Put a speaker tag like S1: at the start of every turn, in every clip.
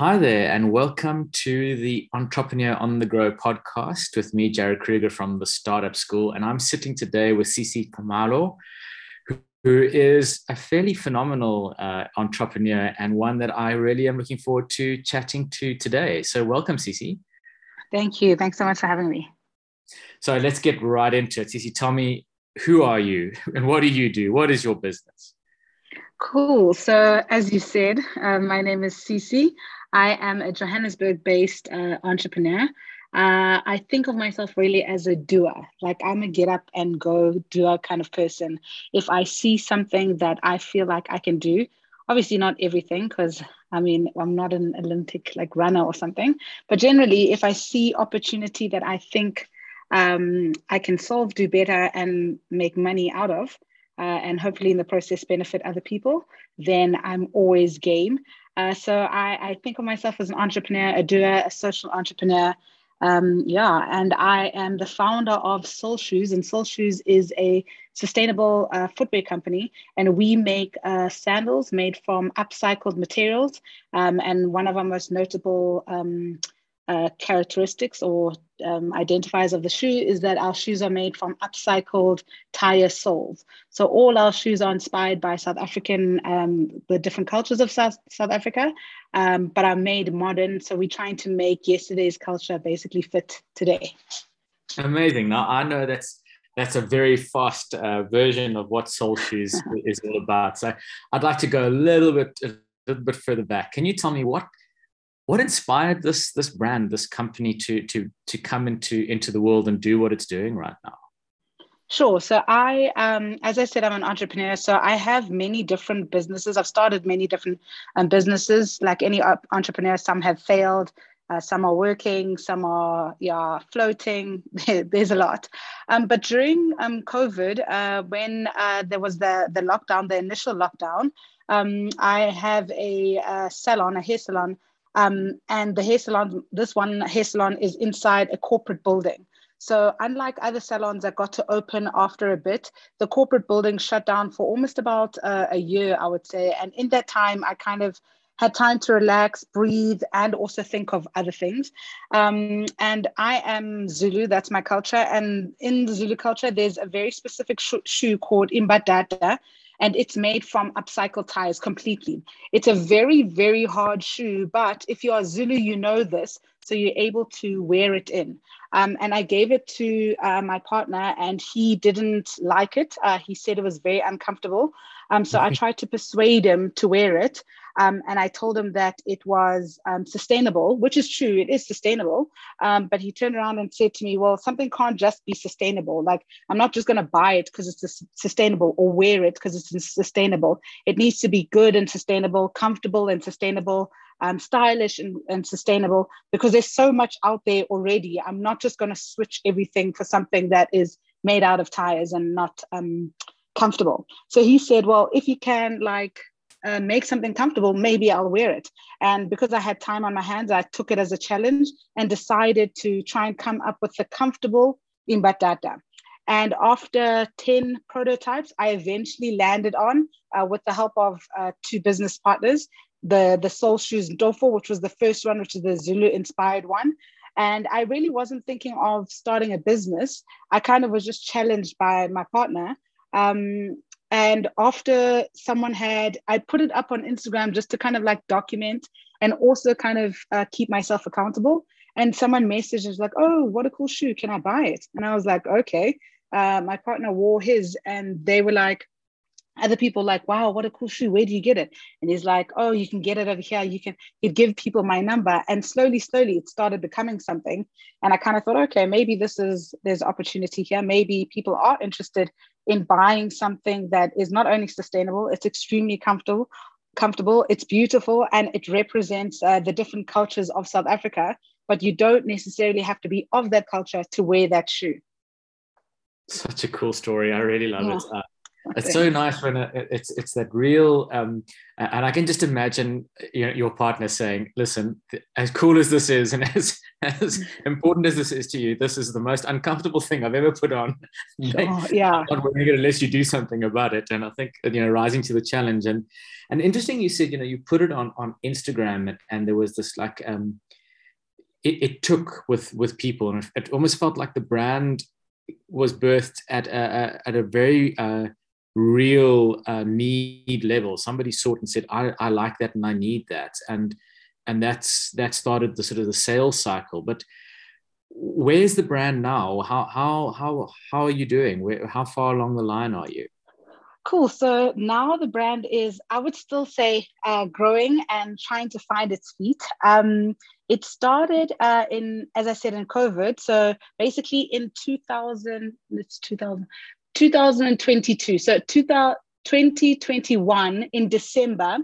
S1: Hi there, and welcome to the Entrepreneur on the Grow podcast with me, Jared Kruger from the Startup School. And I'm sitting today with Sisi Nxumalo, who is a fairly phenomenal uh, entrepreneur and one that I really am looking forward to chatting to today. So, welcome, Sisi.
S2: Thank you. Thanks so much for having me.
S1: So, let's get right into it. Sisi, tell me, who are you and what do you do? What is your business?
S2: Cool. So, as you said, uh, my name is Sisi. I am a Johannesburg based uh, entrepreneur. Uh, I think of myself really as a doer. Like I'm a get up and go doer kind of person. If I see something that I feel like I can do, obviously not everything, because I mean, I'm not an Olympic like runner or something, but generally, if I see opportunity that I think um, I can solve, do better, and make money out of, uh, and hopefully in the process benefit other people, then I'm always game. Uh, so I, I, think of myself as an entrepreneur, a doer, a social entrepreneur. Um, yeah, and I am the founder of SoulShooz, and SoulShooz is a sustainable uh, footwear company, and we make uh, sandals made from upcycled materials. Um, and one of our most notable um, uh, characteristics or um, identifiers of the shoe is that our shoes are made from upcycled tire soles. So all our shoes are inspired by South African, um, the different cultures of South, South Africa, um, but are made modern. So we're trying to make yesterday's culture basically fit today.
S1: Amazing. Now I know that's that's a very fast uh, version of what SoulShooz is all about. So I'd like to go a little bit a little bit further back. Can you tell me what what inspired this this brand, this company to to to come into into the world and do what it's doing right now?
S2: Sure. So I, um, as I said, I'm an entrepreneur. So I have many different businesses. I've started many different um, businesses. Like any entrepreneur, some have failed, uh, some are working, some are yeah floating. There's a lot. Um, but during um, COVID, uh, when uh, there was the the lockdown, the initial lockdown, um, I have a, a salon, a hair salon um, and the hair salon, this one hair salon is inside a corporate building. So unlike other salons that got to open after a bit, the corporate building shut down for almost about uh, a year, I would say. And in that time, I kind of had time to relax, breathe, and also think of other things. Um, and I am Zulu, that's my culture. And in the Zulu culture, there's a very specific sh- shoe called Imbadada, and it's made from upcycled tires completely. It's a very, very hard shoe, but if you are Zulu, you know this, so you're able to wear it in. Um, and I gave it to uh, my partner, and he didn't like it. Uh, he said it was very uncomfortable. Um, so I tried to persuade him to wear it. Um, and I told him that it was um, sustainable, which is true, it is sustainable. Um, but he turned around and said to me, Well, something can't just be sustainable. Like, I'm not just going to buy it because it's sustainable or wear it because it's sustainable. It needs to be good and sustainable, comfortable and sustainable. Um, stylish and, and sustainable because there's so much out there already. I'm not just going to switch everything for something that is made out of tires and not um, comfortable. So he said, Well, if you can, like, uh, make something comfortable, maybe I'll wear it. And because I had time on my hands, I took it as a challenge and decided to try and come up with the comfortable imbadada. And after 10 prototypes, I eventually landed on, uh, with the help of uh, two business partners, the, the SoulShooz Ndofo, which was the first one, which is the Zulu inspired one. And I really wasn't thinking of starting a business. I kind of was just challenged by my partner. Um, and after someone had, I put it up on Instagram just to kind of like document and also kind of uh, keep myself accountable. And someone messaged was like, "Oh, what a cool shoe! Can I buy it?" And I was like, "Okay." Uh, my partner wore his, and they were like, other people like, wow, what a cool shoe. Where do you get it? And he's like, oh, you can get it over here. You can he'd give people my number. And slowly, slowly it started becoming something. And I kind of thought, okay, maybe this is there's opportunity here. Maybe people are interested in buying something that is not only sustainable, it's extremely comfortable, comfortable, it's beautiful, and it represents uh, the different cultures of South Africa. But you don't necessarily have to be of that culture to wear that shoe.
S1: Such a cool story. I really love yeah. it. Uh, it's so nice when it, it's it's that real um, and i can just imagine you know, your partner saying listen as cool as this is and as as important as this is to you this is the most uncomfortable thing i've ever put on.
S2: Oh, yeah.
S1: Not wearing it unless you do something about it and i think you know rising to the challenge and and interesting you said you know you put it on on instagram and, and there was this like um it, it took with with people and it almost felt like the brand was birthed at a, at a very uh, real uh, need level. Somebody saw it and said, I, I like that and I need that. And and that's that started the sort of the sales cycle. But where's the brand now? How how how how are you doing? Where, how far along the line are you?
S2: Cool. So now the brand is, I would still say, uh, growing and trying to find its feet. Um, it started uh, in, as I said, in COVID. So basically in 2000, it's 2000, 2022. So 2021 in December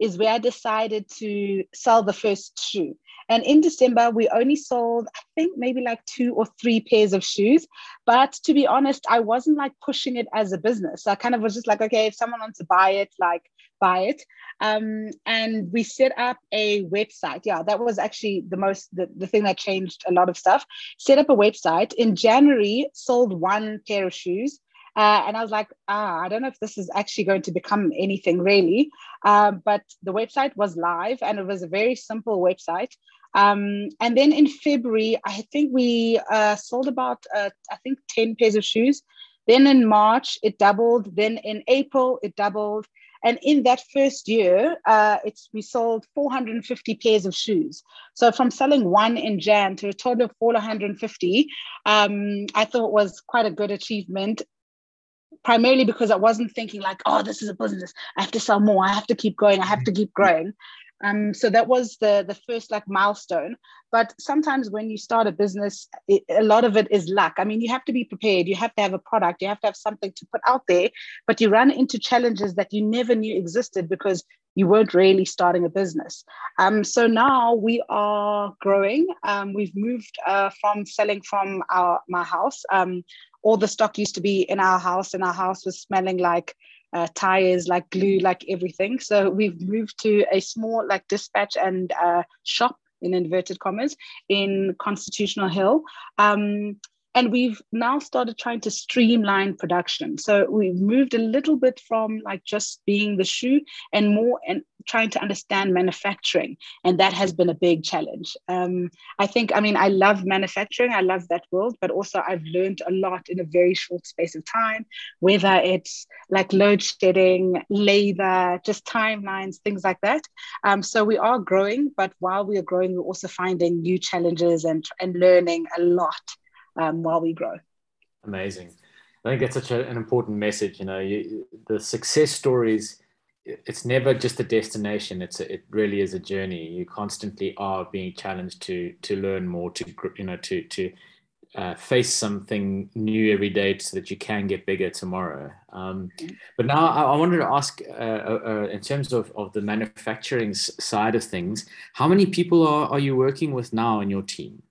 S2: is where I decided to sell the first shoe. And in December, we only sold, I think, maybe like two or three pairs of shoes. But to be honest, I wasn't like pushing it as a business. I kind of was just like, okay, if someone wants to buy it, like buy it. Um, and we set up a website. Yeah, that was actually the most, the, the thing that changed a lot of stuff. Set up a website. In January, sold one pair of shoes. Uh, and I was like, ah, I don't know if this is actually going to become anything really. Um, but the website was live and it was a very simple website. Um, and then in February, I think we uh, sold about, uh, I think, 10 pairs of shoes. Then in March, it doubled. Then in April, it doubled. And in that first year, uh, it's we sold 450 pairs of shoes. So from selling one in Jan to a total of 450, um, I thought was quite a good achievement primarily because I wasn't thinking like, oh, this is a business. I have to sell more. I have to keep going. I have to keep growing. Um, so that was the the first like milestone. But sometimes when you start a business, it, a lot of it is luck. I mean, you have to be prepared. You have to have a product. You have to have something to put out there. But you run into challenges that you never knew existed because you weren't really starting a business. Um, so now we are growing. Um, we've moved uh, from selling from our my house. All the stock used to be in our house, and our house was smelling like uh, tires, like glue, like everything. So we've moved to a small like dispatch and uh, shop in inverted commas in Constitutional Hill. Um, and we've now started trying to streamline production. So we've moved a little bit from like just being the shoe and more and trying to understand manufacturing. And that has been a big challenge. Um, i think i mean i love manufacturing. I love that world. But also i've learned a lot in a very short space of time whether it's like load shedding labor just timelines things like that. Um, so we are growing. But while we are growing we're also finding new challenges and, and learning a lot um, while we grow.
S1: Amazing. I think that's such a, an important message. You know, you, the success stories, it's never just a destination. It's a, it really is a journey. You constantly are being challenged to to learn more, to you know, to to uh, face something new every day so that you can get bigger tomorrow. Um, but now I, I, wanted to ask, uh, uh, uh in terms of, of the manufacturing side of things, how many people are, are you working with now in your team?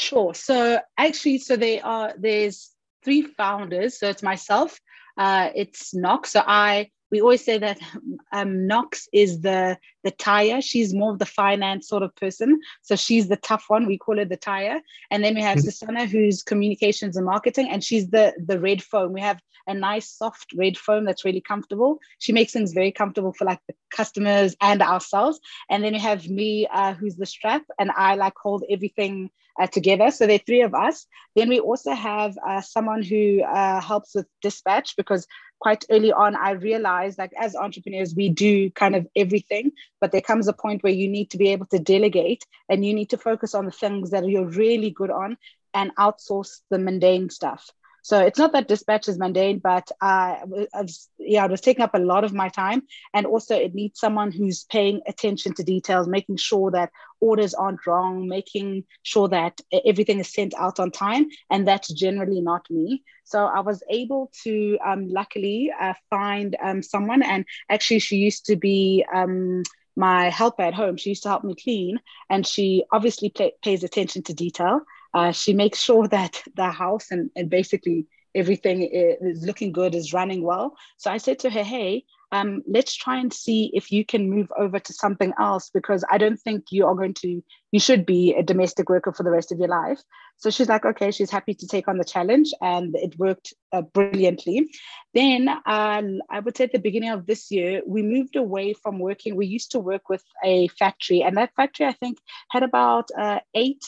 S2: Sure. So actually, so they are there's three founders. So it's myself, uh, it's Knox. So I we always say that um, Knox is the the tire. She's more of the finance sort of person. So she's the tough one. We call her the tire. And then we have mm-hmm. Susanna, who's communications and marketing, and she's the the red foam. We have a nice soft red foam that's really comfortable. She makes things very comfortable for like the customers and ourselves. And then we have me, uh, who's the strap, and I like hold everything uh, together. So there are three of us. Then we also have uh, someone who uh, helps with dispatch because quite early on, I realized like as entrepreneurs, we do kind of everything, but there comes a point where you need to be able to delegate and you need to focus on the things that you're really good on and outsource the mundane stuff. So it's not that dispatch is mundane, but uh, I was, yeah, it was taking up a lot of my time. And also, it needs someone who's paying attention to details, making sure that orders aren't wrong, making sure that everything is sent out on time. And that's generally not me. So I was able to, um, luckily, uh, find um, someone. And actually, she used to be. Um, my helper at home. She used to help me clean, and she obviously pay, pays attention to detail. Uh, she makes sure that the house and, and basically everything is looking good, is running well. So I said to her, hey, um, let's try and see if you can move over to something else because I don't think you are going to, you should be a domestic worker for the rest of your life. So she's like, okay, she's happy to take on the challenge and it worked uh, brilliantly. Then uh, I would say at the beginning of this year, we moved away from working. We used to work with a factory, and that factory, I think, had about uh, eight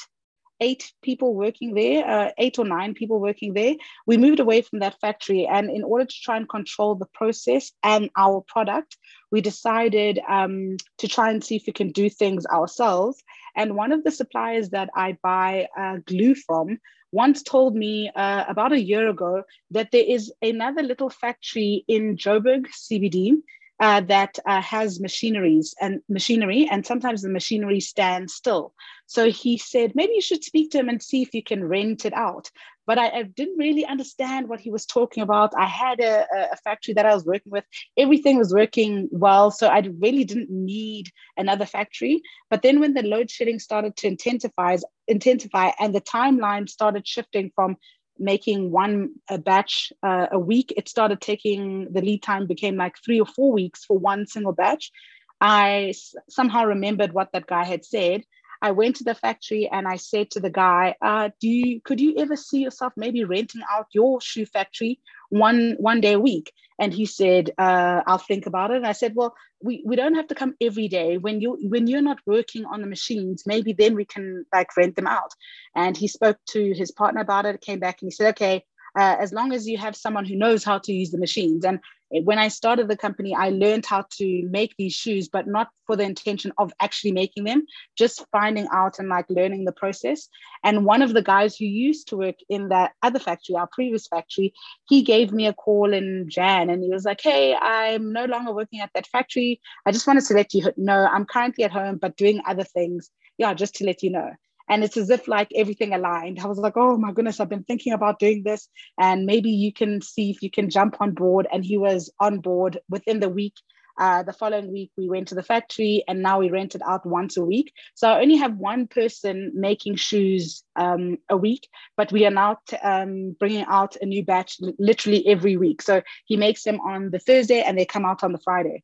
S2: eight people working there, uh, eight or nine people working there. We moved away from that factory. And in order to try and control the process and our product, we decided um, to try and see if we can do things ourselves. And one of the suppliers that I buy uh, glue from once told me uh, about a year ago that there is another little factory in Joburg CBD uh, that uh, has machineries and machinery, and sometimes the machinery stands still. So he said, maybe you should speak to him and see if you can rent it out. But I, I didn't really understand what he was talking about. I had a, a, factory that I was working with, everything was working well. So I really didn't need another factory. But then when the load shedding started to intensify, intensify and the timeline started shifting from making one a batch uh, a week it started taking the lead time became like three or four weeks for one single batch I somehow remembered what that guy had said I went to the factory and I said to the guy, uh, "Do you could you ever see yourself maybe renting out your shoe factory one one day a week?" And he said, uh, "I'll think about it." And I said, "Well, we, we don't have to come every day. When you when you're not working on the machines, maybe then we can like rent them out." And he spoke to his partner about it. Came back and he said, "Okay." Uh, as long as you have someone who knows how to use the machines. And when I started the company, I learned how to make these shoes, but not for the intention of actually making them, just finding out and like learning the process. And one of the guys who used to work in that other factory, our previous factory, he gave me a call in Jan and he was like, Hey, I'm no longer working at that factory. I just wanted to let you know I'm currently at home, but doing other things. Yeah, just to let you know and it's as if like everything aligned. I was like oh my goodness i've been thinking about doing this. And maybe you can see if you can jump on board. And he was on board within the week uh, the following week we went to the factory and now we rent it out once a week. So i only have one person making shoes um, a week but we are now t- um, bringing out a new batch literally every week. So he makes them on the thursday and they come out on the friday.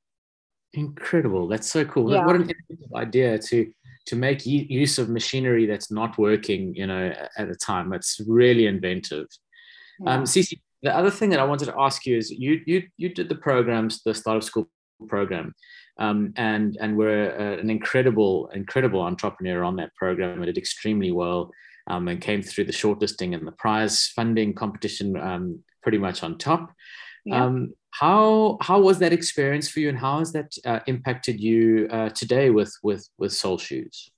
S1: Incredible. That's so cool. Yeah. what an idea to to make use of machinery that's not working, you know, at a time. It's really inventive. Yeah. Um, Sisi, the other thing that I wanted to ask you is you you you did the programs, the startup school program, um, and and were uh, an incredible incredible entrepreneur on that program. and did extremely well, um, and came through the shortlisting and the prize funding competition um, pretty much on top. Yeah. Um, how how was that experience for you, and how has that uh, impacted you uh, today with with with SoulShooz?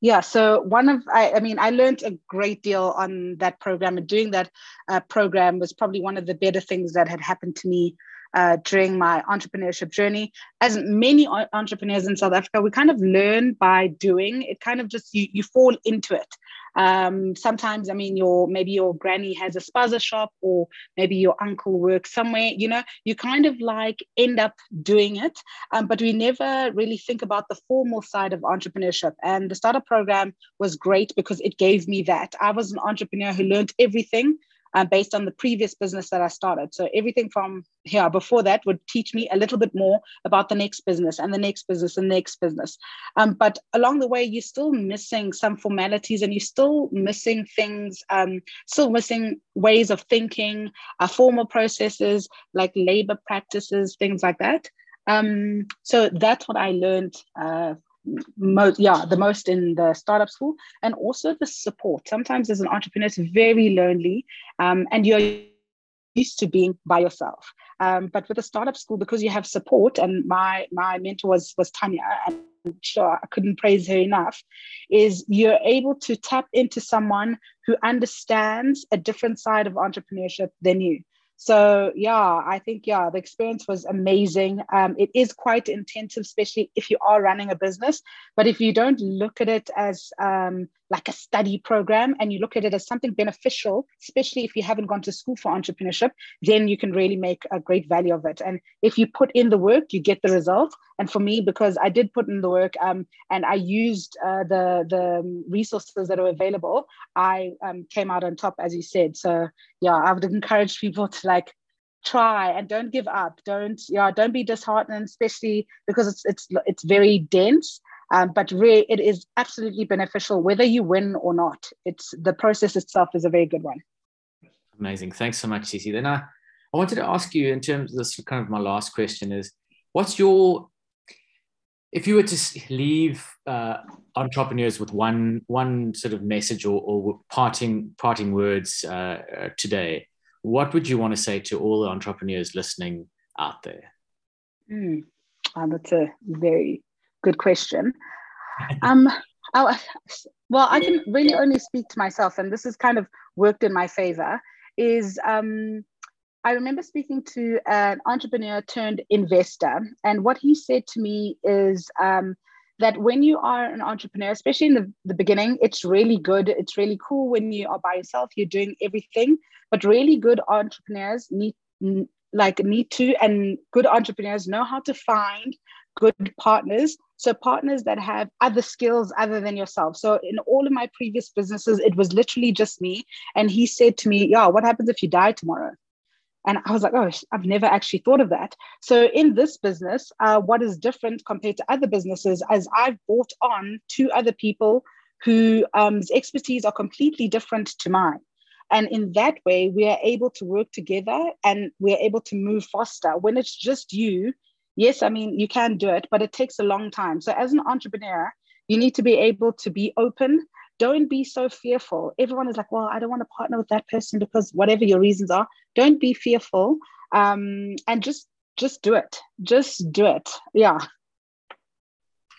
S2: Yeah, so one of I, I mean I learned a great deal on that program, and doing that uh, program was probably one of the better things that had happened to me uh, during my entrepreneurship journey. As many entrepreneurs in South Africa, we kind of learn by doing. It kind of just you you fall into it. Um, sometimes, I mean, your maybe your granny has a spaza shop, or maybe your uncle works somewhere. You know, you kind of like end up doing it, um, but we never really think about the formal side of entrepreneurship. And the startup program was great because it gave me that. I was an entrepreneur who learned everything um, based on the previous business that I started. So everything from here before that would teach me a little bit more about the next business and the next business and the next business. Um, but along the way, you're still missing some formalities and you're still missing things, um, still missing ways of thinking, uh, formal processes like labor practices, things like that. Um, so that's what I learned uh, most yeah the most in the startup school and also the support. Sometimes as an entrepreneur it's very lonely um, and you're used to being by yourself. Um, but with a startup school because you have support and my my mentor was was tanya and sure i couldn't praise her enough is you're able to tap into someone who understands a different side of entrepreneurship than you so yeah, I think yeah, the experience was amazing. Um, it is quite intensive, especially if you are running a business. But if you don't look at it as um, like a study program and you look at it as something beneficial, especially if you haven't gone to school for entrepreneurship, then you can really make a great value of it. And if you put in the work, you get the result. And for me, because I did put in the work um, and I used uh, the the resources that are available, I um, came out on top, as you said. So yeah, I would encourage people to like try and don't give up don't yeah don't be disheartened especially because it's it's it's very dense um, but really it is absolutely beneficial whether you win or not it's the process itself is a very good one
S1: amazing thanks so much Sisi. then i i wanted to ask you in terms of this kind of my last question is what's your if you were to leave uh, entrepreneurs with one one sort of message or, or parting parting words uh, uh, today what would you want to say to all the entrepreneurs listening out there?
S2: Mm, oh, that's a very good question. um, i well, I can really only speak to myself, and this has kind of worked in my favor. Is um, I remember speaking to an entrepreneur turned investor, and what he said to me is um, that when you are an entrepreneur, especially in the, the beginning, it's really good. It's really cool when you are by yourself, you're doing everything. But really good entrepreneurs need like need to and good entrepreneurs know how to find good partners so partners that have other skills other than yourself so in all of my previous businesses it was literally just me and he said to me yeah what happens if you die tomorrow and I was like, oh, I've never actually thought of that. So in this business, uh, what is different compared to other businesses is I've brought on two other people whose um, expertise are completely different to mine. And in that way, we are able to work together and we're able to move faster. When it's just you, yes, I mean, you can do it, but it takes a long time. So as an entrepreneur, you need to be able to be open don't be so fearful. Everyone is like, well, I don't want to partner with that person because whatever your reasons are, don't be fearful. Um, and just just do it. Just do it. Yeah.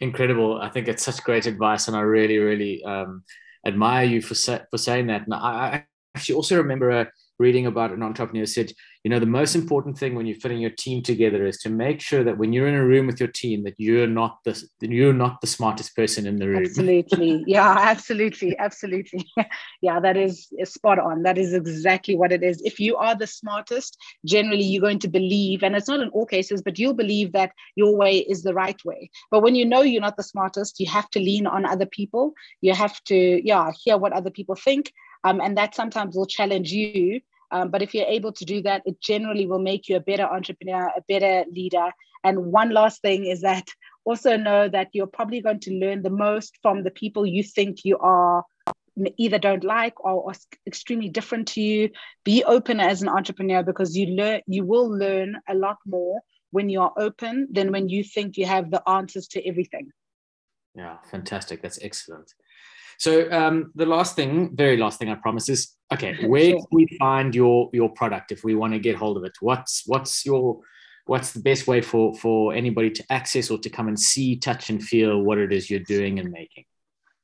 S1: Incredible. I think it's such great advice, and I really, really um, admire you for for saying that. And I, actually also remember a reading about an entrepreneur said, you know, the most important thing when you're putting your team together is to make sure that when you're in a room with your team, that you're not the you're not the smartest person in the room.
S2: Absolutely, yeah, absolutely, absolutely, yeah. That is, is spot on. That is exactly what it is. If you are the smartest, generally you're going to believe, and it's not in all cases, but you'll believe that your way is the right way. But when you know you're not the smartest, you have to lean on other people. You have to, yeah, hear what other people think um, and that sometimes will challenge you. Um, but if you're able to do that, it generally will make you a better entrepreneur, a better leader. And one last thing is that also know that you're probably going to learn the most from the people you think you are either don't like or are extremely different to you. Be open as an entrepreneur because you learn you will learn a lot more when you are open than when you think you have the answers to everything.
S1: Yeah, fantastic. That's excellent. So um, the last thing, very last thing I promise is okay. Where sure. can we find your your product if we want to get hold of it? What's what's your what's the best way for for anybody to access or to come and see, touch, and feel what it is you're doing and making?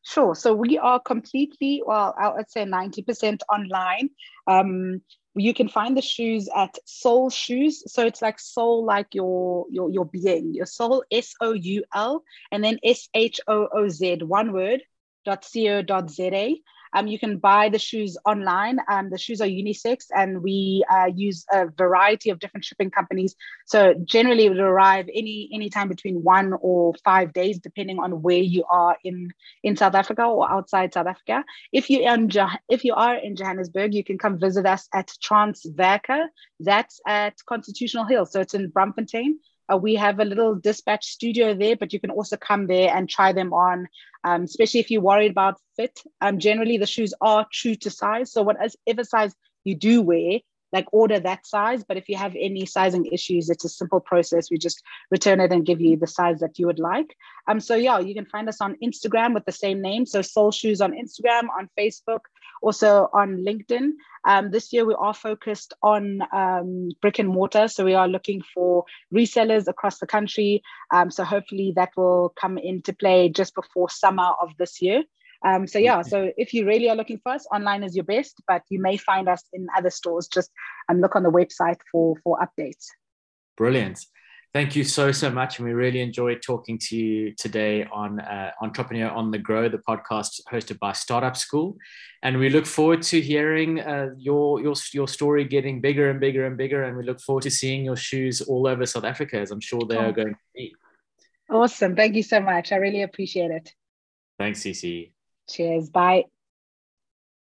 S2: Sure. So we are completely, well, I would say 90% online. Um, you can find the shoes at SoulShooz. So it's like soul, like your your your being, your soul, S O U L, and then S H O O Z, one word co.za. Um, you can buy the shoes online. Um, the shoes are unisex, and we uh, use a variety of different shipping companies. So generally, it will arrive any any time between one or five days, depending on where you are in in South Africa or outside South Africa. If you in if you are in Johannesburg, you can come visit us at Transwerke. That's at Constitutional Hill, so it's in Braamfontein. Uh, we have a little dispatch studio there, but you can also come there and try them on, um, especially if you're worried about fit. Um, generally, the shoes are true to size. So, whatever size you do wear, like order that size. But if you have any sizing issues, it's a simple process. We just return it and give you the size that you would like. Um, so yeah, you can find us on Instagram with the same name. So SoulShooz on Instagram, on Facebook, also on LinkedIn. Um, this year we are focused on um, brick and mortar. So we are looking for resellers across the country. Um, so hopefully that will come into play just before summer of this year. Um, so yeah, so if you really are looking for us, online is your best, but you may find us in other stores. Just um, look on the website for for updates.
S1: Brilliant. Thank you so, so much. And we really enjoyed talking to you today on uh, Entrepreneur on the Grow, the podcast hosted by Startup School. And we look forward to hearing uh, your, your, your story getting bigger and bigger and bigger. And we look forward to seeing your shoes all over South Africa, as I'm sure they oh. are going to be.
S2: Awesome. Thank you so much. I really appreciate it.
S1: Thanks, Sisi.
S2: Cheers. Bye.